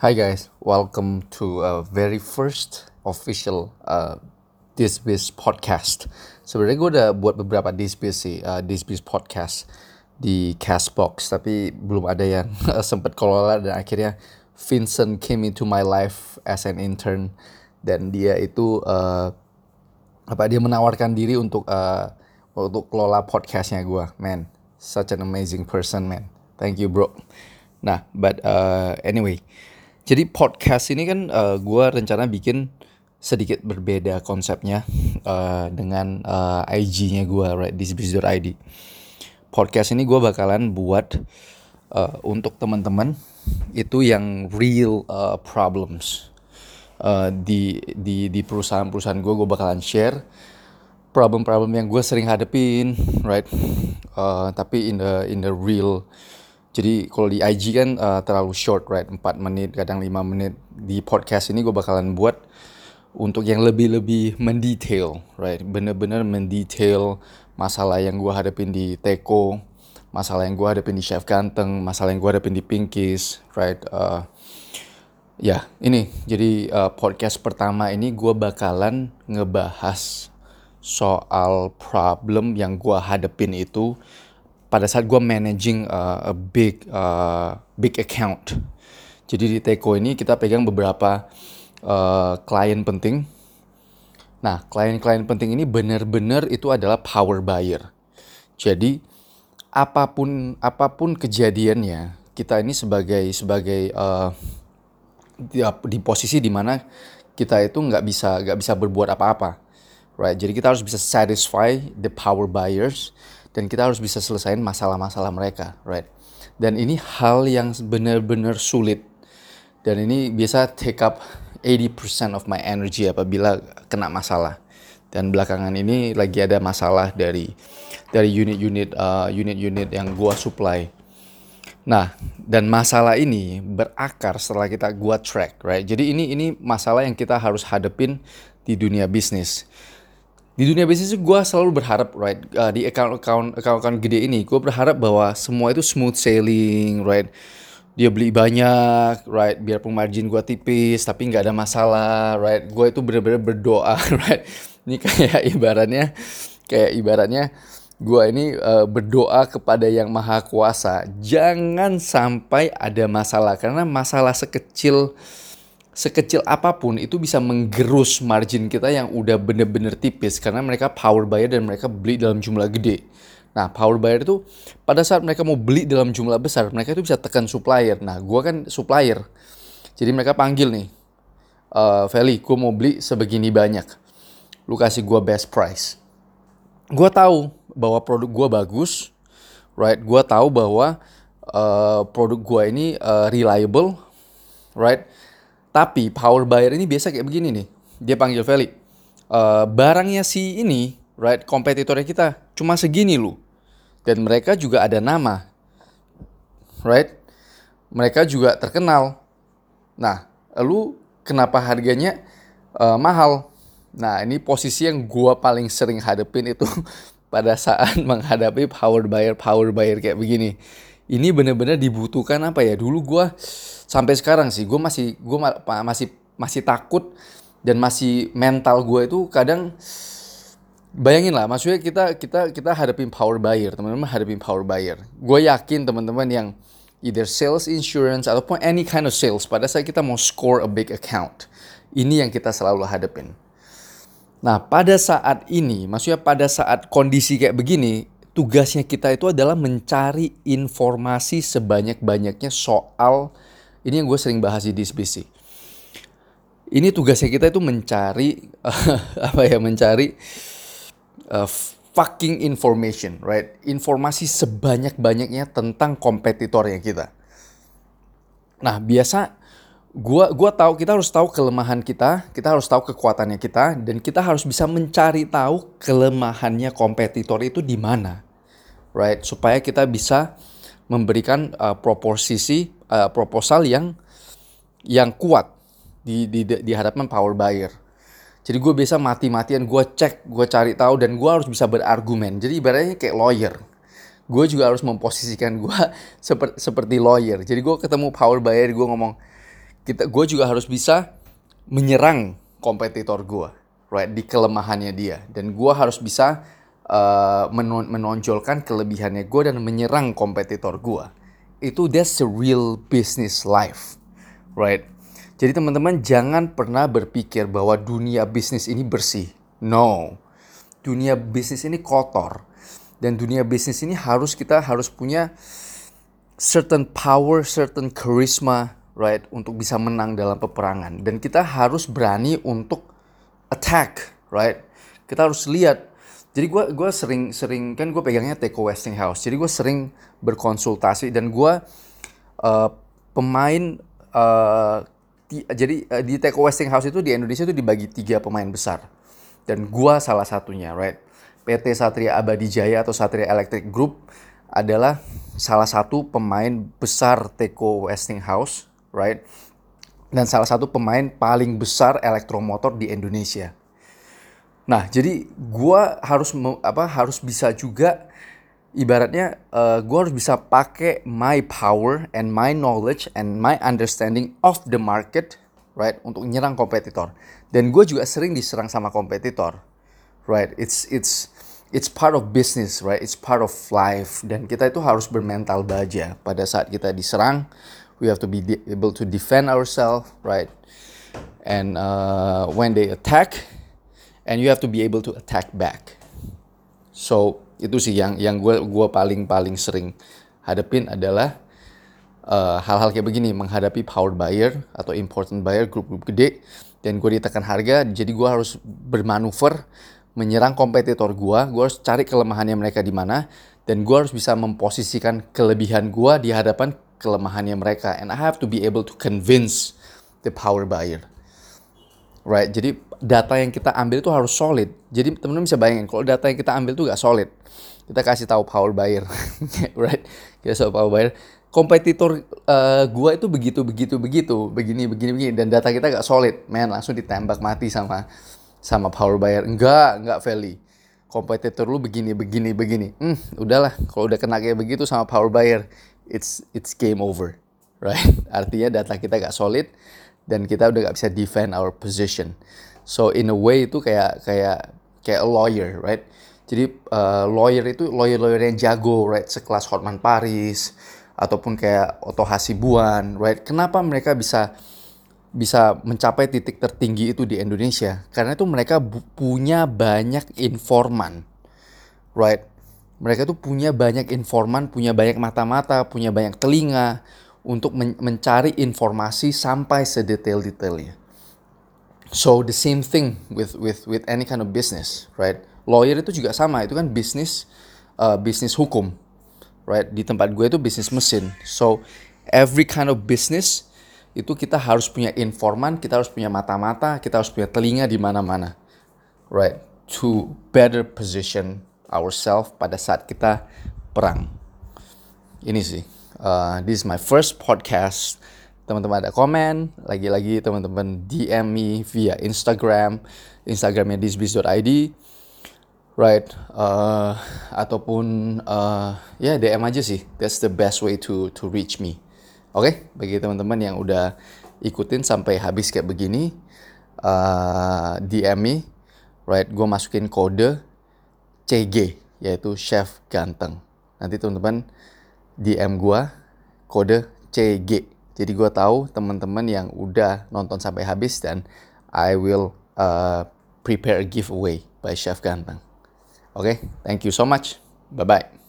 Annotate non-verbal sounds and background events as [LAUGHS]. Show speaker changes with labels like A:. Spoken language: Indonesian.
A: Hi guys, welcome to a very first official uh, This Biz podcast. Sebenarnya gue udah buat beberapa This Biz sih, uh, This Biz podcast di Castbox, tapi belum ada yang [LAUGHS] sempat kelola dan akhirnya Vincent came into my life as an intern dan dia itu uh, apa dia menawarkan diri untuk uh, untuk kelola podcastnya gue, man, such an amazing person, man. Thank you bro. Nah, but uh, anyway. Jadi podcast ini kan uh, gue rencana bikin sedikit berbeda konsepnya uh, dengan uh, IG-nya gue, right, disbis.id. Podcast ini gue bakalan buat uh, untuk teman-teman itu yang real uh, problems uh, di di di perusahaan-perusahaan gue, gue bakalan share problem-problem yang gue sering hadepin, right? Uh, tapi in the in the real jadi kalau di IG kan uh, terlalu short right? 4 menit kadang 5 menit. Di podcast ini gue bakalan buat untuk yang lebih-lebih mendetail right? Bener-bener mendetail masalah yang gue hadapin di Teko masalah yang gue hadapin di Chef Ganteng masalah yang gue hadapin di Pinkies right? Uh, ya ini. Jadi uh, podcast pertama ini gue bakalan ngebahas soal problem yang gue hadapin itu pada saat gue managing uh, a big uh, big account. Jadi di Teko ini kita pegang beberapa uh, klien penting. Nah, klien-klien penting ini benar-benar itu adalah power buyer. Jadi apa pun apa pun kejadiannya, kita ini sebagai sebagai uh, di, di posisi di mana kita itu nggak bisa nggak bisa berbuat apa-apa, right? Jadi kita harus bisa satisfy the power buyers dan kita harus bisa selesaiin masalah-masalah mereka, right? Dan ini hal yang benar-benar sulit. Dan ini biasa take up 80% of my energy apabila kena masalah. Dan belakangan ini lagi ada masalah dari dari unit-unit uh, unit-unit yang gua supply. Nah, dan masalah ini berakar setelah kita gua track, right? Jadi ini ini masalah yang kita harus hadepin di dunia bisnis di dunia bisnis gue selalu berharap right uh, di account account account account gede ini gue berharap bahwa semua itu smooth sailing right. Dia beli banyak right biarpun margin gue tipis tapi nggak ada masalah right. Gue itu bener-bener berdoa [LAUGHS] right. Ini kayak ibaratnya kayak ibaratnya gue ini uh, berdoa kepada yang maha kuasa jangan sampai ada masalah. Karena masalah sekecil sekecil apa pun itu bisa menggerus margin kita yang udah bener-bener tipis karena mereka power buyer dan mereka beli dalam jumlah gede. Nah, power buyer itu pada saat mereka mau beli dalam jumlah besar, mereka itu bisa tekan supplier. Nah, gua kan supplier. Jadi mereka panggil nih, uh, Feli, gue mau beli sebegini banyak. Lu kasih gue best price. Gue tahu bahwa produk gue bagus, right? Gue tahu bahwa uh, produk gue ini uh, reliable, right? Tapi power buyer ini biasa kayak begini nih. Dia panggil Feli. Uh, barangnya si ini, right, kompetitornya kita cuma segini lu. Dan mereka juga ada nama. Right? Mereka juga terkenal. Nah, lu kenapa harganya uh, mahal? Nah, ini posisi yang gua paling sering hadepin itu [LAUGHS] pada saat menghadapi power buyer power buyer kayak begini. Ini bener-bener dibutuhkan apa ya? Dulu gua sampai sekarang sih gue masih gue masih masih takut dan masih mental gue itu kadang bayangin lah maksudnya kita kita kita hadapin power buyer teman-teman hadapin power buyer gue yakin teman-teman yang either sales insurance ataupun any kind of sales pada saat kita mau score a big account ini yang kita selalu hadapin nah pada saat ini maksudnya pada saat kondisi kayak begini tugasnya kita itu adalah mencari informasi sebanyak-banyaknya soal ini yang gue sering bahas di DSBC. Ini tugasnya kita itu mencari [LAUGHS] apa ya mencari uh, fucking information, right? Informasi sebanyak-banyaknya tentang kompetitornya kita. Nah, biasa gua gua tahu kita harus tahu kelemahan kita, kita harus tahu kekuatannya kita dan kita harus bisa mencari tahu kelemahannya kompetitor itu di mana. Right? Supaya kita bisa memberikan uh, proposisi uh, proposal yang yang kuat di di di hadapan power buyer. Jadi gue biasa mati-matian gue cek, gue cari tahu dan gue harus bisa berargumen. Jadi ibaratnya kayak lawyer. Gue juga harus memposisikan gue [LAUGHS] seperti seperti lawyer. Jadi gue ketemu power buyer, gue ngomong, kita gue juga harus bisa menyerang kompetitor gue right di kelemahannya dia. Dan gue harus bisa uh, menonjolkan kelebihannya gue dan menyerang kompetitor gue itu that's the real business life right? Jadi teman-teman jangan pernah berpikir bahwa dunia bisnis ini bersih. No. Dunia bisnis ini kotor. Dan dunia bisnis ini harus kita harus punya certain power, certain charisma, right, untuk bisa menang dalam peperangan. Dan kita harus berani untuk attack, right? Kita harus lihat. Jadi gue gua sering sering kan gue pegangnya Teko Westinghouse. Jadi gue sering berkonsultasi dan gue uh, pemain uh, di, jadi uh, di Teko Westinghouse itu di Indonesia itu dibagi tiga pemain besar dan gue salah satunya, right? PT Satria Abadi Jaya atau Satria Electric Group adalah salah satu pemain besar Teko Westinghouse, right? Dan salah satu pemain paling besar elektromotor di Indonesia. Nah, jadi gue harus apa harus bisa juga ibaratnya uh, eh, gue harus bisa pakai my power and my knowledge and my understanding of the market, right, untuk nyerang kompetitor. Dan gue juga sering diserang sama kompetitor, right? It's it's it's part of business, right? It's part of life. Dan kita itu harus bermental baja pada saat kita diserang. We have to be able to defend ourselves, right? And uh, when they attack, and you have to be able to attack back. So itu sih yang yang gue gue paling paling sering hadapin adalah uh, hal-hal uh, kayak begini menghadapi power buyer atau important buyer grup-grup gede dan gue ditekan harga jadi gue harus bermanuver menyerang kompetitor gue, gue harus cari kelemahannya mereka di mana, dan gue harus bisa memposisikan kelebihan gue di hadapan kelemahannya mereka. And I have to be able to convince the power buyer. Right, jadi data yang kita ambil itu harus solid. Jadi teman-teman bisa bayangin kalau data yang kita ambil itu gak solid, kita kasih tahu power buyer, [LAUGHS] right? Kita tahu power buyer, kompetitor uh, gua itu begitu begitu begitu, begini begini begini, dan data kita gak solid, man langsung ditembak mati sama sama power buyer. Enggak enggak Feli. Kompetitor lu begini begini begini. Hmm udahlah. Kalau udah kena kayak begitu sama power buyer it's it's game over [LAUGHS] right? Artinya data kita gak solid dan kita udah gak bisa defend our position. So in a way itu kayak kayak kayak a lawyer right? Jadi uh, lawyer itu lawyer lawyer yang jago right? Sekelas Hotman Paris ataupun kayak Otto Hasibuan right? Kenapa mereka bisa bisa mencapai titik tertinggi itu di Indonesia? Karena itu mereka punya banyak informan right mereka tuh punya banyak informan punya banyak mata-mata punya banyak telinga untuk men mencari informasi sampai sedetail-detailnya so the same thing with with with any kind of business right lawyer itu juga sama itu kan bisnis uh, bisnis hukum right di tempat gue itu bisnis mesin so every kind of business itu kita harus punya informan, kita harus punya mata-mata, kita harus punya telinga di mana-mana. Right? To better position ourselves pada saat kita perang. Ini sih. Uh, this is my first podcast. Teman-teman ada komen, lagi-lagi teman-teman DM me via Instagram, Instagramnya thisbiz.id, right? Uh, ataupun uh, ya yeah, DM aja sih. That's the best way to to reach me. Oke, bagi teman-teman yang udah ikutin sampai habis kayak begini, uh, DM me, right? Gue masukin kode CG, yaitu Chef Ganteng. Nanti teman-teman DM gue kode CG. Jadi gue tahu teman-teman yang udah nonton sampai habis dan I will uh, prepare a giveaway by Chef Ganteng. Oke, okay? thank you so much. Bye bye.